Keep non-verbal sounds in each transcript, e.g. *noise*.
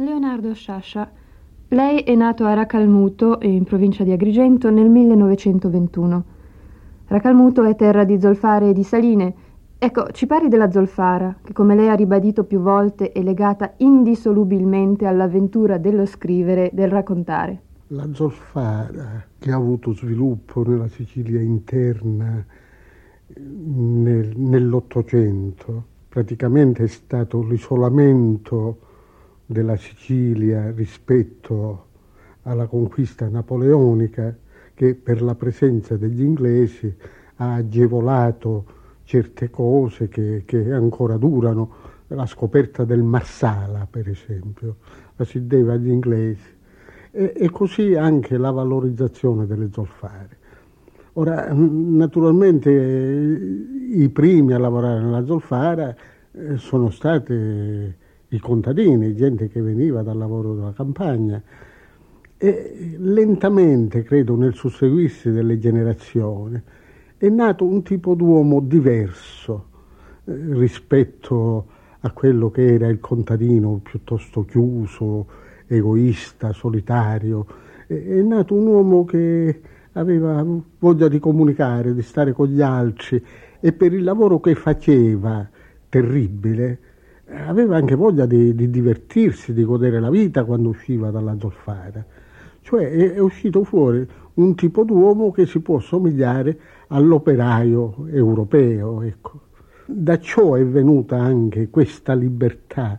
Leonardo Sciascia, lei è nato a Racalmuto, in provincia di Agrigento, nel 1921. Racalmuto è terra di zolfare e di saline. Ecco, ci parli della zolfara, che come lei ha ribadito più volte è legata indissolubilmente all'avventura dello scrivere, del raccontare. La zolfara, che ha avuto sviluppo nella Sicilia interna nel, nell'Ottocento, praticamente è stato l'isolamento della Sicilia rispetto alla conquista napoleonica che per la presenza degli inglesi ha agevolato certe cose che, che ancora durano, la scoperta del Marsala per esempio, la si deve agli inglesi e, e così anche la valorizzazione delle zolfare. Ora, naturalmente i primi a lavorare nella zolfara eh, sono stati i contadini, gente che veniva dal lavoro della campagna. E lentamente, credo, nel susseguirsi delle generazioni, è nato un tipo d'uomo diverso eh, rispetto a quello che era il contadino piuttosto chiuso, egoista, solitario. È nato un uomo che aveva voglia di comunicare, di stare con gli altri e per il lavoro che faceva, terribile, aveva anche voglia di, di, divertirsi, di godere la vita quando usciva dalla zolfara. Cioè è, è uscito fuori un tipo d'uomo che si può somigliare all'operaio europeo. Ecco. Da ciò è venuta anche questa libertà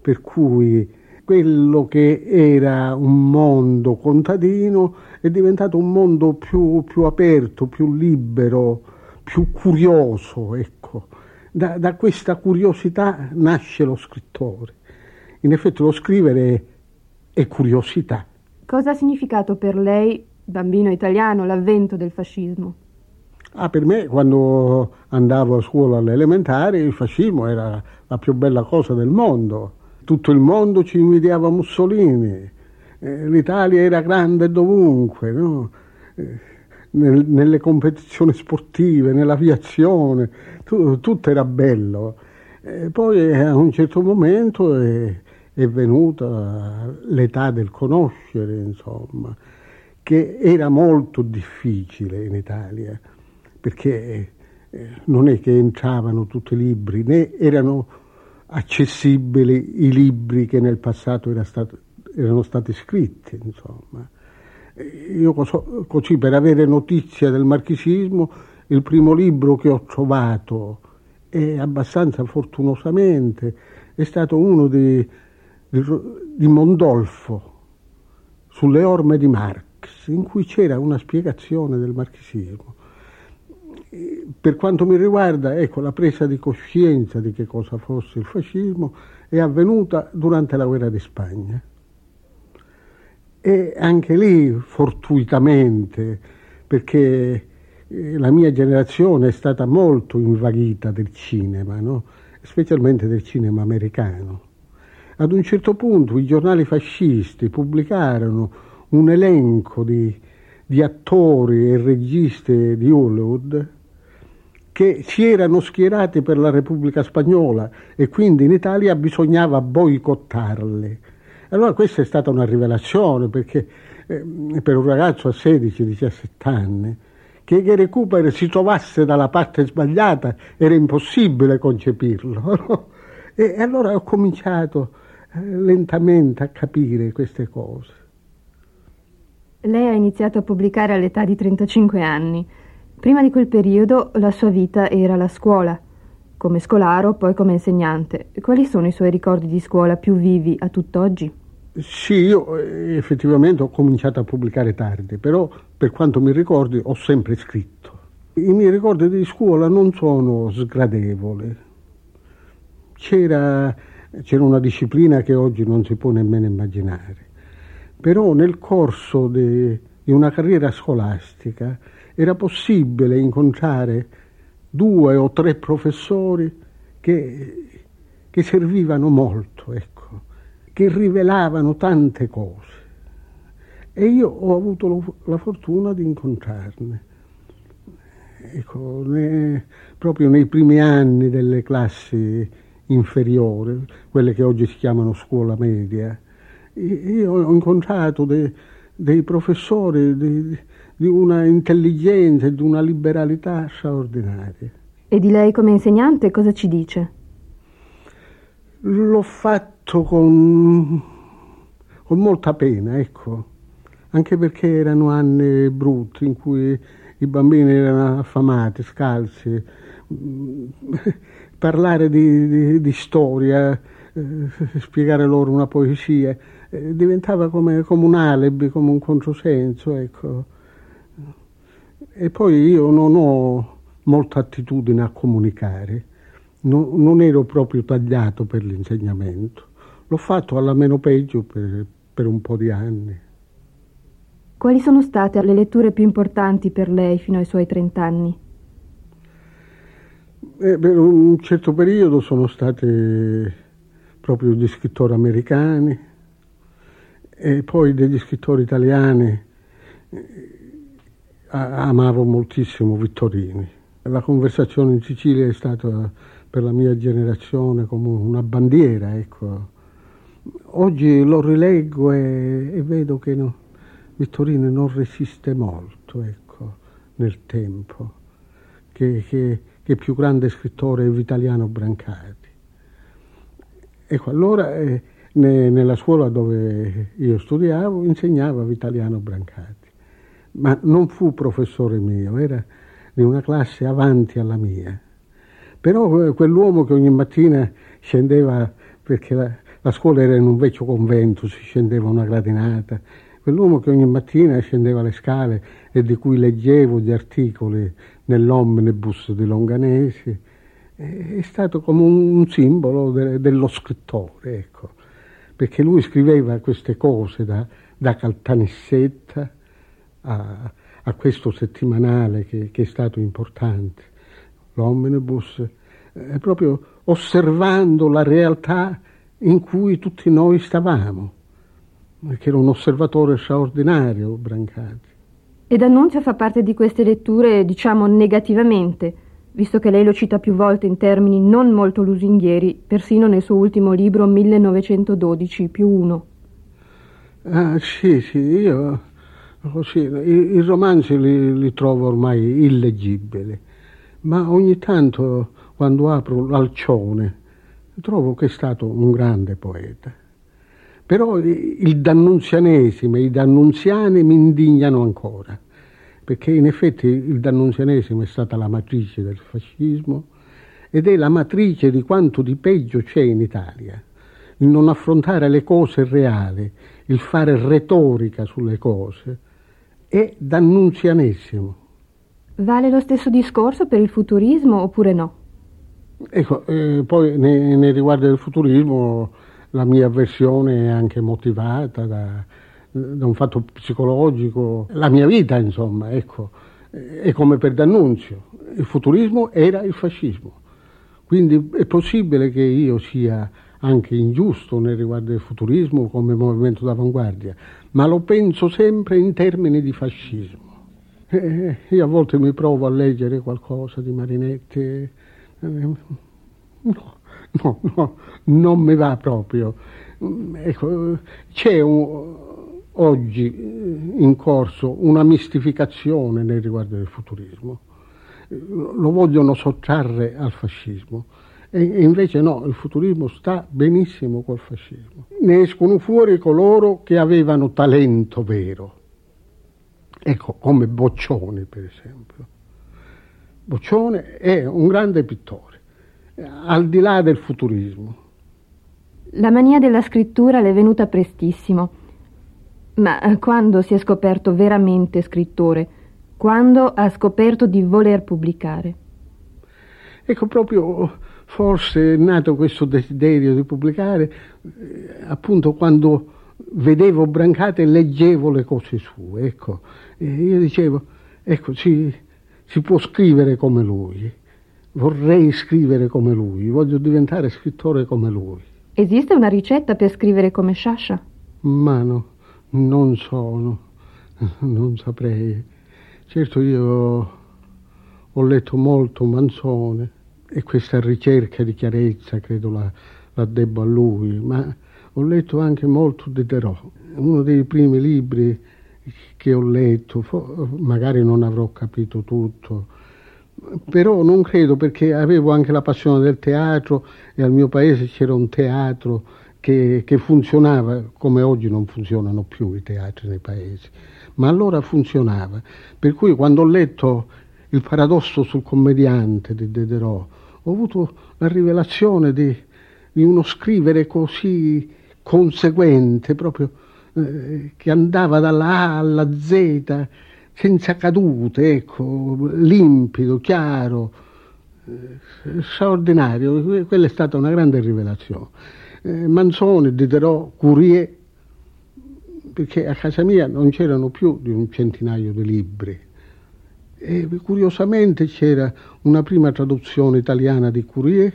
per cui quello che era un mondo contadino è diventato un mondo più, più aperto, più libero, più curioso. Ecco da, da questa curiosità nasce lo scrittore. In effetti lo scrivere è curiosità. Cosa ha significato per lei, bambino italiano, l'avvento del fascismo? Ah, per me, quando andavo a scuola alle elementari, il fascismo era la più bella cosa del mondo. Tutto il mondo ci invidiava Mussolini, eh, l'Italia era grande dovunque, no? eh, nel, nelle competizioni sportive, nell'aviazione, tu, tutto era bello. E poi a un certo momento è, è venuta l'età del conoscere, insomma, che era molto difficile in Italia, perché eh, non è che entravano tutti i libri, né erano accessibili i libri che nel passato era stato, erano stati scritti, insomma. Io così per avere notizia del marxismo, il primo libro che ho trovato, e abbastanza fortunosamente, è stato uno di, di, di Mondolfo, sulle orme di Marx, in cui c'era una spiegazione del marxismo. Per quanto mi riguarda, ecco, la presa di coscienza di che cosa fosse il fascismo è avvenuta durante la guerra di Spagna. E anche lì fortuitamente, perché eh, la mia generazione è stata molto invaghita del cinema, no? specialmente del cinema americano. Ad un certo punto i giornali fascisti pubblicarono un elenco di, di attori e registi di Hollywood che si erano schierati per la Repubblica Spagnola e quindi in Italia bisognava boicottarli. Allora questa è stata una rivelazione perché eh, per un ragazzo a 16-17 anni che Gary Cooper si trovasse dalla parte sbagliata era impossibile concepirlo. *laughs* e, allora ho cominciato eh, lentamente a capire queste cose. Lei ha iniziato a pubblicare all'età di 35 anni. Prima di quel periodo la sua vita era la scuola, come scolaro, poi come insegnante. Quali sono i suoi ricordi di scuola più vivi a tutt'oggi? Sì, io eh, effettivamente ho cominciato a pubblicare tardi, però per quanto mi ricordi ho sempre scritto. I miei ricordi di scuola non sono sgradevoli. C'era, c'era una disciplina che oggi non si può nemmeno immaginare, però nel corso de, di una carriera scolastica era possibile incontrare due o tre professori che, che servivano molto. Ecco che rivelavano tante cose e io ho avuto la fortuna di incontrarne. Ecco, ne, proprio nei primi anni delle classi inferiori, quelle che oggi si chiamano scuola media, io ho incontrato dei, dei professori di, di una intelligenza e di una liberalità straordinaria. E di lei come insegnante cosa ci dice? L'ho fatto con, con molta pena, ecco, anche perché erano anni brutti in cui i bambini erano affamati, scalzi. *laughs* Parlare di, di, di storia, eh, spiegare loro una poesia, eh, diventava come, come, un alibi, come un controsenso. Ecco. E poi io non ho molta attitudine a comunicare, no, non ero proprio tagliato per l'insegnamento. L'ho fatto alla meno peggio per, per un po' di anni. Quali sono state le letture più importanti per lei fino ai suoi trent'anni? Eh, per un certo periodo sono state proprio gli scrittori americani e poi degli scrittori italiani. Eh, amavo moltissimo Vittorini. La conversazione in Sicilia è stata per la mia generazione come una bandiera. Ecco. Oggi lo rileggo e, e vedo che no, Vittorini non resiste molto ecco, nel tempo, che, che, che più grande scrittore è Vitaliano Brancati. Ecco, allora eh, ne, nella scuola dove io studiavo insegnava Vitaliano Brancati, ma non fu professore mio, era di una classe avanti alla mia. Però eh, quell'uomo che ogni mattina scendeva, perché la, la scuola era in un vecchio convento, si scendeva una gradinata, quell'uomo che ogni mattina scendeva le scale e di cui leggevo gli articoli nell'omnibus di Longanesi, è stato come un simbolo de, dello scrittore, ecco, perché lui scriveva queste cose da, da Caltanissetta a, a, questo settimanale che, che, è stato importante, l'omnibus, eh, proprio osservando la realtà in cui tutti noi stavamo che era un osservatore straordinario, Brancati. E D'Annunzio fa parte di queste letture, diciamo, negativamente, visto che lei lo cita più volte in termini non molto lusinghieri, persino nel suo ultimo libro 1912 più uno. Ah, sì, sì, io così, i, i romanzi li, li trovo ormai illeggibili, ma ogni tanto quando apro l'alcione trovo che è stato un grande poeta. Però il dannunzianesimo e i dannunziani mi indignano ancora, perché in effetti il dannunzianesimo è stata la matrice del fascismo ed è la matrice di quanto di peggio c'è in Italia. Il non affrontare le cose reali, il fare retorica sulle cose, è dannunzianesimo. Vale lo stesso discorso per il futurismo oppure no? Ecco, eh, poi nei, nei riguardi del futurismo la mia avversione è anche motivata da, da, un fatto psicologico, la mia vita insomma, ecco, è come per D'Annunzio, il futurismo era il fascismo, quindi è possibile che io sia anche ingiusto nel riguardo del futurismo come movimento d'avanguardia, ma lo penso sempre in termini di fascismo. Eh, io a volte mi provo a leggere qualcosa di Marinetti. Eh, no, no, no, non mi va proprio. Ecco, c'è un, oggi in corso una mistificazione nei riguardi del futurismo. Lo vogliono sottrarre al fascismo. E invece no, il futurismo sta benissimo col fascismo. Ne escono fuori coloro che avevano talento vero. Ecco, come Boccioni per esempio. Boccione è un grande pittore al di là del futurismo. La mania della scrittura le è venuta prestissimo. Ma eh, quando si è scoperto veramente scrittore? Quando ha scoperto di voler pubblicare? Ecco, proprio forse è nato questo desiderio di pubblicare eh, appunto quando vedevo Brancate e leggevo le cose sue. Ecco, e io dicevo, ecco, si, si può scrivere come lui vorrei scrivere come lui, voglio diventare scrittore come lui. Esiste una ricetta per scrivere come Sciascia? Ma no, non sono, non saprei. Certo io ho letto molto Manzone e questa ricerca di chiarezza credo la, la debbo a lui, ma ho letto anche molto Diderot, uno dei primi libri che ho letto, magari non avrò capito tutto, però non credo perché avevo anche la passione del teatro e al mio paese c'era un teatro che, che, funzionava come oggi non funzionano più i teatri nei paesi, ma allora funzionava. Per cui quando ho letto il paradosso sul commediante di Diderot, ho avuto la rivelazione di, di uno scrivere così conseguente, proprio eh, che andava dalla A alla Z senza cadute, ecco, limpido, chiaro, eh, straordinario. Quella è stata una grande rivelazione. Eh, Manzoni, Diderot, Courier, perché a casa mia non c'erano più di un centinaio di libri. E curiosamente c'era una prima traduzione italiana di Courier,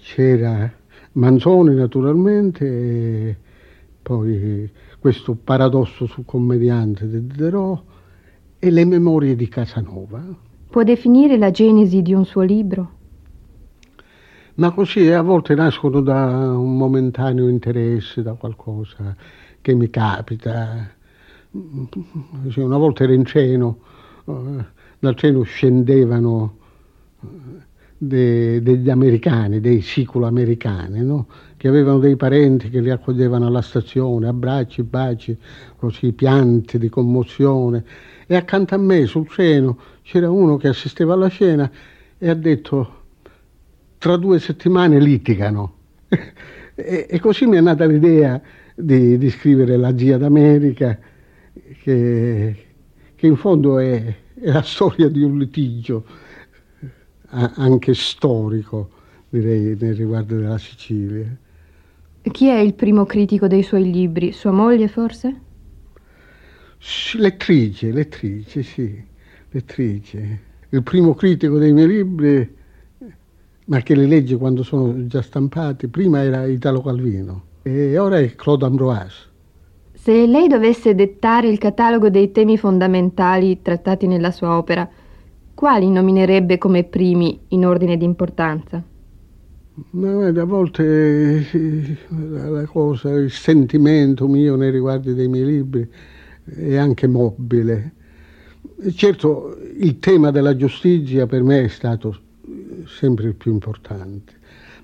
c'era Manzoni naturalmente, e poi questo paradosso sul commediante di Diderot e le memorie di Casanova. Può definire la genesi di un suo libro? Ma così a volte nascono da un momentaneo interesse, da qualcosa che mi capita. Una volta ero in treno, eh, dal treno scendevano eh, de, degli americani, dei siculo-americani, no? che avevano dei parenti che li accoglievano alla stazione, abbracci, baci, così pianti di commozione. E accanto a me sul treno c'era uno che assisteva alla scena e ha detto tra due settimane litigano. *laughs* e, e, così mi è nata l'idea di, di scrivere La zia d'America, che, che in fondo è, è la storia di un litigio anche storico, direi, nel riguardo della Sicilia. Chi è il primo critico dei suoi libri? Sua moglie, forse? Lettrice, lettrice, sì, lettrice. Il primo critico dei miei libri, ma che li legge quando sono già stampati, prima era Italo Calvino e ora è Claude Ambroise. Se lei dovesse dettare il catalogo dei temi fondamentali trattati nella sua opera, quali nominerebbe come primi in ordine di importanza? Ma a volte la cosa, il sentimento mio nei riguardi dei miei libri è anche mobile. Certo, il tema della giustizia per me è stato sempre il più importante,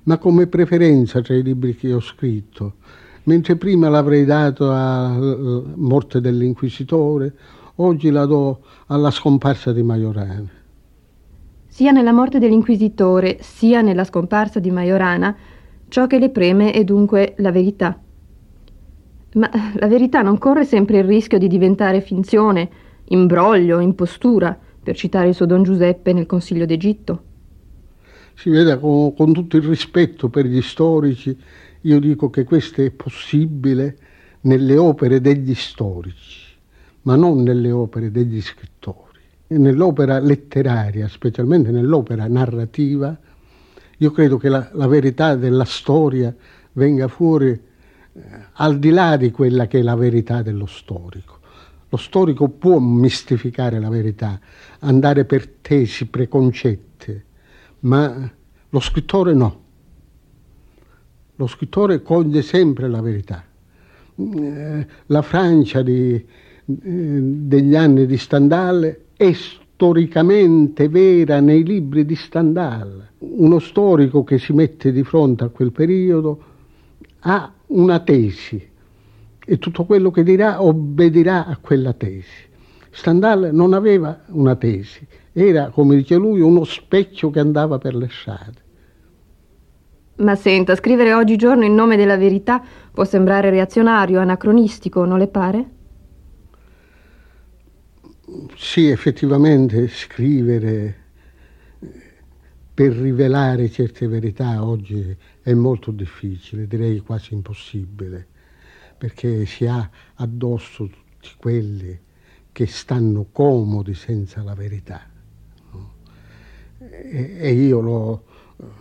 ma come preferenza tra i libri che ho scritto. Mentre prima l'avrei dato a Morte dell'Inquisitore, oggi la do alla scomparsa di Majorana. Sia nella morte dell'inquisitore, sia nella scomparsa di Majorana, ciò che le preme è dunque la verità. Ma la verità non corre sempre il rischio di diventare finzione, imbroglio, impostura, per citare il suo Don Giuseppe nel Consiglio d'Egitto. Si veda con, con tutto il rispetto per gli storici, io dico che questo è possibile nelle opere degli storici, ma non nelle opere degli scrittori nell'opera letteraria, specialmente nell'opera narrativa, io credo che la, la verità della storia venga fuori eh, al di là di quella che è la verità dello storico. Lo storico può mistificare la verità, andare per tesi preconcette, ma lo scrittore no. Lo scrittore coglie sempre la verità. Eh, la Francia di, eh, degli anni di Stendhal è storicamente vera nei libri di Stendhal. Uno storico che si mette di fronte a quel periodo ha una tesi e tutto quello che dirà obbedirà a quella tesi. Stendhal non aveva una tesi, era, come dice lui, uno specchio che andava per le strade. Ma senta, scrivere oggigiorno in nome della verità può sembrare reazionario, anacronistico, non le pare? Sì, effettivamente scrivere per rivelare certe verità oggi è molto difficile, direi quasi impossibile, perché si ha addosso tutti quelli che stanno comodi senza la verità. E, e, io lo,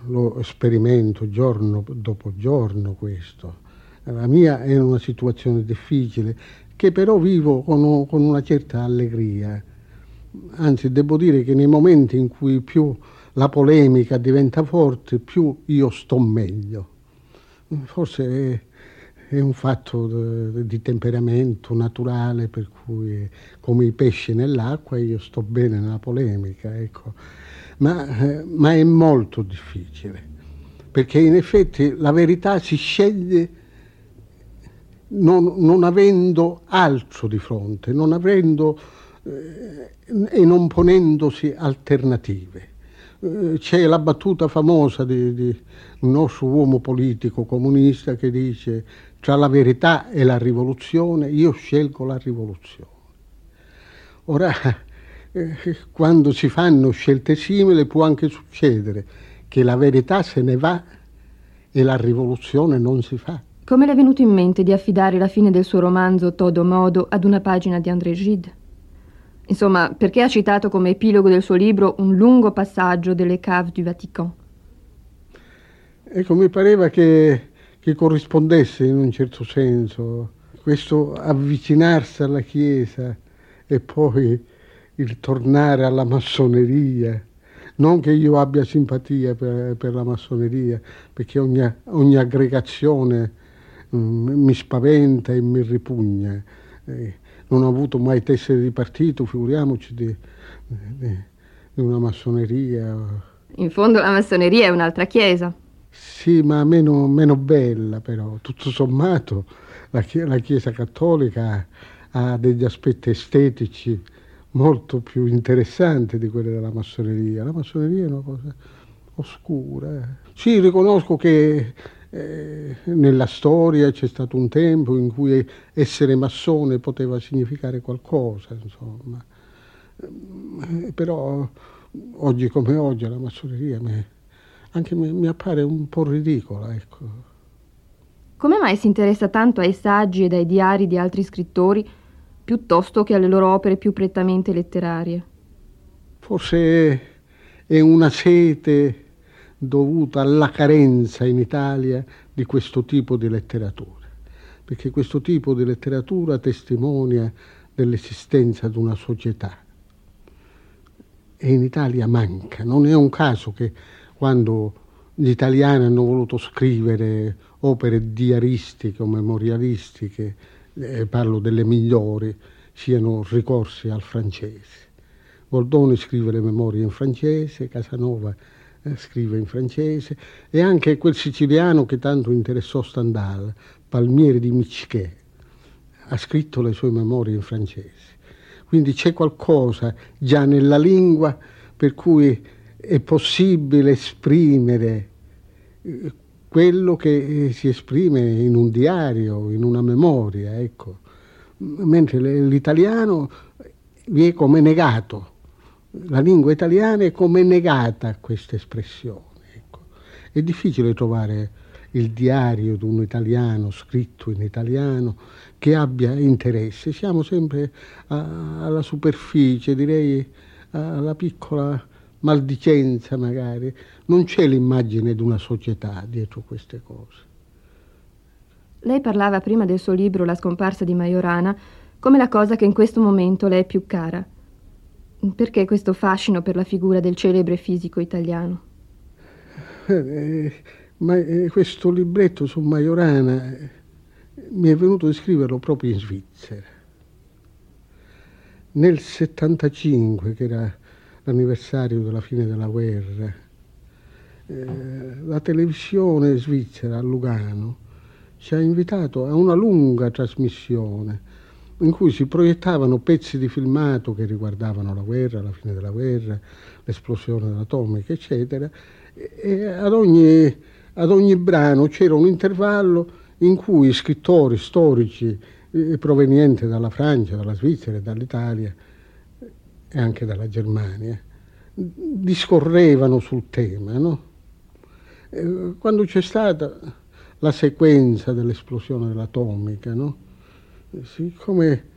lo sperimento giorno dopo giorno questo. La mia è una situazione difficile che però vivo con, con una certa allegria. Anzi, devo dire che nei momenti in cui più la polemica diventa forte, più io sto meglio. Forse è un fatto di temperamento naturale, per cui come i pesci nell'acqua io sto bene nella polemica, ecco. ma, eh, ma è molto difficile, perché in effetti la verità si sceglie non, non avendo altro di fronte, non avendo eh, e non ponendosi alternative. Eh, c'è la battuta famosa di, di, un nostro uomo politico comunista che dice tra la verità e la rivoluzione io scelgo la rivoluzione. Ora, eh, quando si fanno scelte simili può anche succedere che la verità se ne va e la rivoluzione non si fa. Come le è venuto in mente di affidare la fine del suo romanzo Todo Modo ad una pagina di André Gide? Insomma, perché ha citato come epilogo del suo libro un lungo passaggio delle cave du Vatican? Ecco, mi pareva che, che corrispondesse in un certo senso questo avvicinarsi alla Chiesa e poi il tornare alla massoneria. Non che io abbia simpatia per, per la massoneria, perché ogni, ogni aggregazione mi spaventa e mi ripugna. Eh, non ho avuto mai tessere di partito, figuriamoci di, di, di una massoneria. In fondo la massoneria è un'altra chiesa. Sì, ma meno, meno bella però. Tutto sommato la, la Chiesa cattolica ha, ha degli aspetti estetici molto più interessanti di quelli della massoneria. La massoneria è una cosa oscura. Sì, riconosco che eh, nella storia c'è stato un tempo in cui essere massone poteva significare qualcosa, insomma. Eh, però oggi come oggi la massoneria mi, anche mi, mi appare un po' ridicola, ecco. Come mai si interessa tanto ai saggi e ai diari di altri scrittori piuttosto che alle loro opere più prettamente letterarie? Forse è una sete dovuta alla carenza in Italia di questo tipo di letteratura, perché questo tipo di letteratura testimonia dell'esistenza di una società e in Italia manca. Non è un caso che quando gli italiani hanno voluto scrivere opere diaristiche o memorialistiche, eh, parlo delle migliori, siano ricorsi al francese. Goldoni scrive le memorie in francese, Casanova scrive in francese, e anche quel siciliano che tanto interessò Stendhal, Palmieri di Michiché, ha scritto le sue memorie in francese. Quindi c'è qualcosa già nella lingua per cui è possibile esprimere eh, quello che eh, si esprime in un diario, in una memoria, ecco. Mentre l'italiano vi è come negato la lingua italiana è come negata a questa espressione. Ecco. È difficile trovare il diario di un italiano scritto in italiano che abbia interesse. Siamo sempre a, alla superficie, direi alla piccola maldicenza magari. Non c'è l'immagine di una società dietro queste cose. Lei parlava prima del suo libro La scomparsa di Majorana come la cosa che in questo momento le è più cara. Perché questo fascino per la figura del celebre fisico italiano? Eh, ma eh, questo libretto su Majorana eh, mi è venuto di scriverlo proprio in Svizzera. Nel 75, che era l'anniversario della fine della guerra, eh, la televisione svizzera a Lugano ci ha invitato a una lunga trasmissione in cui si proiettavano pezzi di filmato che riguardavano la guerra, la fine della guerra, l'esplosione atomica, eccetera, e ad ogni, ad ogni brano c'era un intervallo in cui scrittori storici eh, provenienti dalla Francia, dalla Svizzera dall'Italia e anche dalla Germania discorrevano sul tema. No? Eh, quando c'è stata la sequenza dell'esplosione dell'atomica, no? Siccome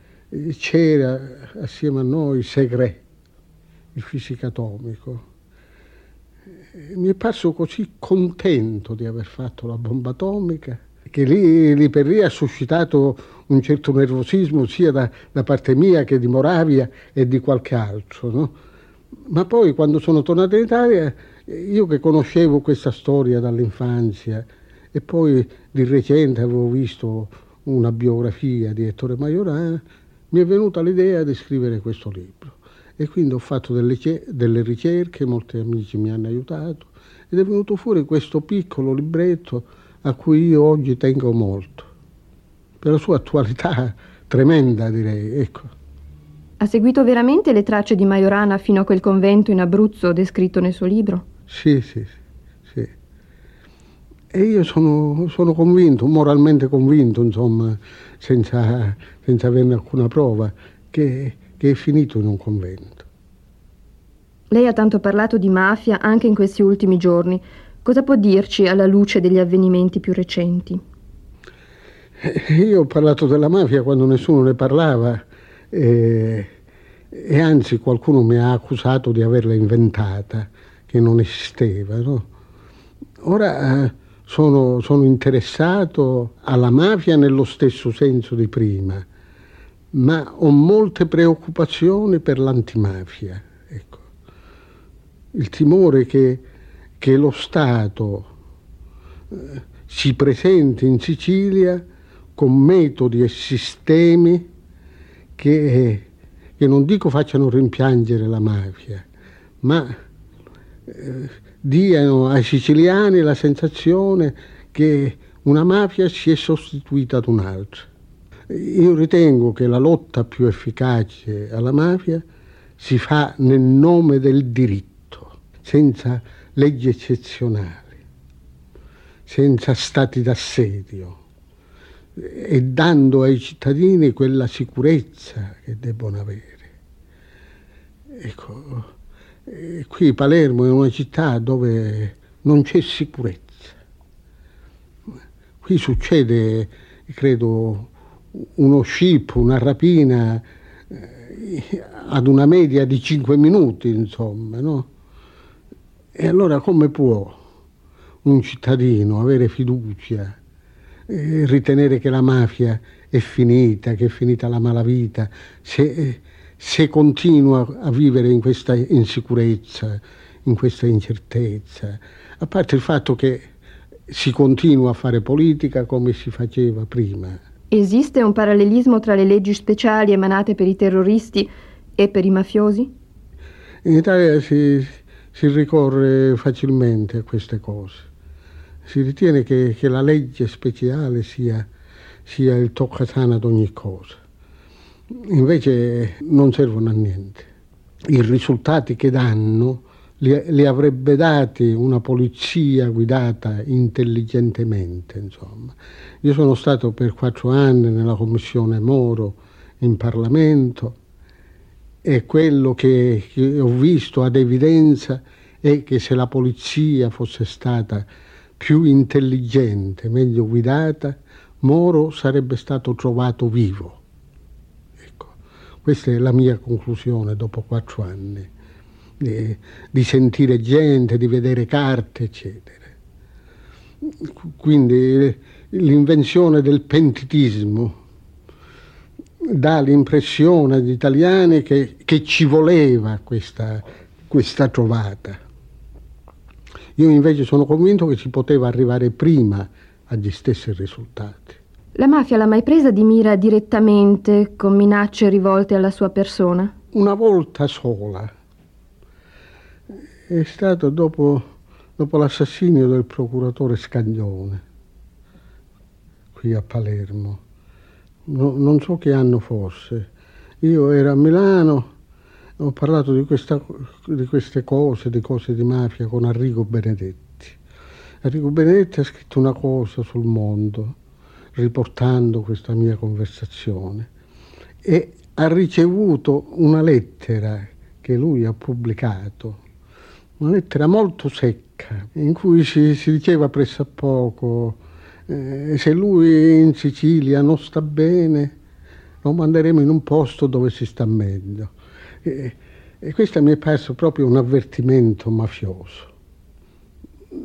c'era assieme a noi Segre, il fisico atomico, mi è parso così contento di aver fatto la bomba atomica che lì, lì per lì ha suscitato un certo nervosismo sia da, da, parte mia che di Moravia e di qualche altro. No? Ma poi quando sono tornato in Italia, io che conoscevo questa storia dall'infanzia e poi di recente avevo visto una biografia di Ettore Majorana, mi è venuta l'idea di scrivere questo libro e quindi ho fatto delle, delle ricerche, molti amici mi hanno aiutato ed è venuto fuori questo piccolo libretto a cui io oggi tengo molto, per la sua attualità *laughs* tremenda direi. Ecco. Ha seguito veramente le tracce di Majorana fino a quel convento in Abruzzo descritto nel suo libro? Sì, sì, sì. E io sono, sono convinto, moralmente convinto, insomma, senza, senza averne alcuna prova, che, che è finito in un convento. Lei ha tanto parlato di mafia anche in questi ultimi giorni. Cosa può dirci alla luce degli avvenimenti più recenti? Eh, io ho parlato della mafia quando nessuno ne parlava e, e anzi qualcuno mi ha accusato di averla inventata, che non esisteva. No? Ora sono, sono interessato alla mafia nello stesso senso di prima, ma ho molte preoccupazioni per l'antimafia il timore che, che lo Stato eh, si presenti in Sicilia con metodi e sistemi che, che non dico facciano rimpiangere la mafia, ma diano ai siciliani la sensazione che una mafia si è sostituita ad un'altra. Io ritengo che la lotta più efficace alla mafia si fa nel nome del diritto senza leggi eccezionali, senza stati d'assedio e dando ai cittadini quella sicurezza che debbono avere. Ecco, qui Palermo è una città dove non c'è sicurezza. Qui succede, credo, uno scippo, una rapina eh, ad una media di cinque minuti, insomma, no? E allora come può un cittadino avere fiducia, e ritenere che la mafia è finita, che è finita la malavita, se, se continua a vivere in questa insicurezza, in questa incertezza, a parte il fatto che si continua a fare politica come si faceva prima. Esiste un parallelismo tra le leggi speciali emanate per i terroristi e per i mafiosi? In Italia si, si ricorre facilmente a queste cose. Si ritiene che, che la legge speciale sia, sia il toccasana ad ogni cosa. Invece non servono a niente. I risultati che danno li, li avrebbe dati una polizia guidata intelligentemente. Insomma. Io sono stato per quattro anni nella commissione Moro in Parlamento e quello che, che ho visto ad evidenza è che se la polizia fosse stata più intelligente, meglio guidata, Moro sarebbe stato trovato vivo. Questa è la mia conclusione dopo quattro anni, di, di sentire gente, di vedere carte, eccetera. Quindi l'invenzione del pentitismo dà l'impressione agli italiani che, che ci voleva questa, questa trovata. Io invece sono convinto che si poteva arrivare prima agli stessi risultati. La mafia l'ha mai presa di mira direttamente con minacce rivolte alla sua persona? Una volta sola. È stato dopo, dopo l'assassinio del procuratore Scaglione, qui a Palermo no, non so che anno fosse. Io ero a Milano, ho parlato di, questa, di queste cose, di cose di mafia con Arrigo Benedetti. Arrigo Benedetti ha scritto una cosa sul mondo, riportando questa mia conversazione, e ha ricevuto una lettera che lui ha pubblicato, una lettera molto secca, in cui si, si diceva pressappoco eh, se lui in Sicilia non sta bene, lo manderemo in un posto dove si sta meglio. E, e questo mi è parso proprio un avvertimento mafioso,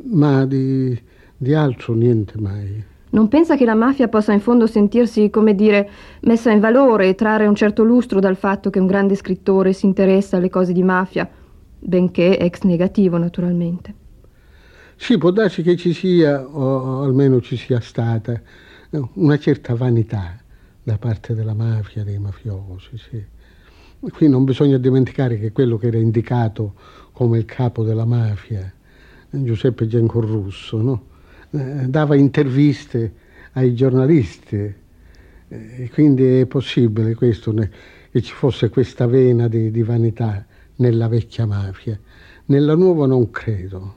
ma di, di altro niente mai. Non pensa che la mafia possa in fondo sentirsi, come dire, messa in valore e trarre un certo lustro dal fatto che un grande scrittore si interessa alle cose di mafia, benché ex negativo naturalmente? Sì, può darsi che ci sia, o almeno ci sia stata, una certa vanità da parte della mafia, dei mafiosi, sì. Qui non bisogna dimenticare che quello che era indicato come il capo della mafia, Giuseppe Giancorrusso, no? Eh, dava interviste ai giornalisti eh, e quindi è possibile questo, che ci fosse questa vena di, di vanità nella vecchia mafia. Nella nuova non credo.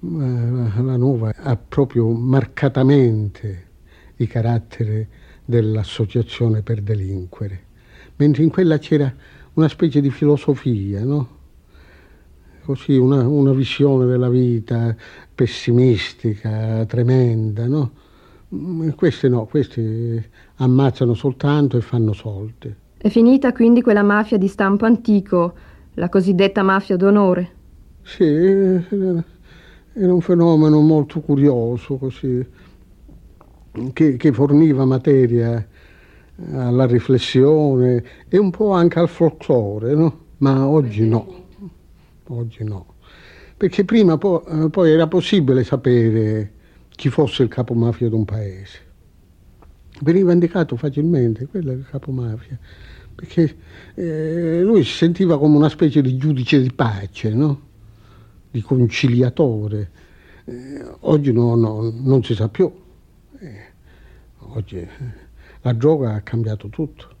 La nuova ha proprio marcatamente i caratteri dell'associazione per delinquere, mentre in quella c'era una specie di filosofia, no? Così una, una visione della vita pessimistica, tremenda, no? Queste no, queste ammazzano soltanto e fanno soldi. È finita quindi quella mafia di stampo antico, la cosiddetta mafia d'onore. Sì, era un fenomeno molto curioso così, che, che forniva materia alla riflessione e un po' anche al folklore, no? Ma oggi no, oggi no. Perché prima po- poi era possibile sapere chi fosse il capomafia di un paese. Veniva indicato facilmente, quello è il capomafia perché eh, lui si sentiva come una specie di giudice di pace, no? di conciliatore. Eh, oggi no, no, non si sa più. Eh, oggi eh, la droga ha cambiato tutto.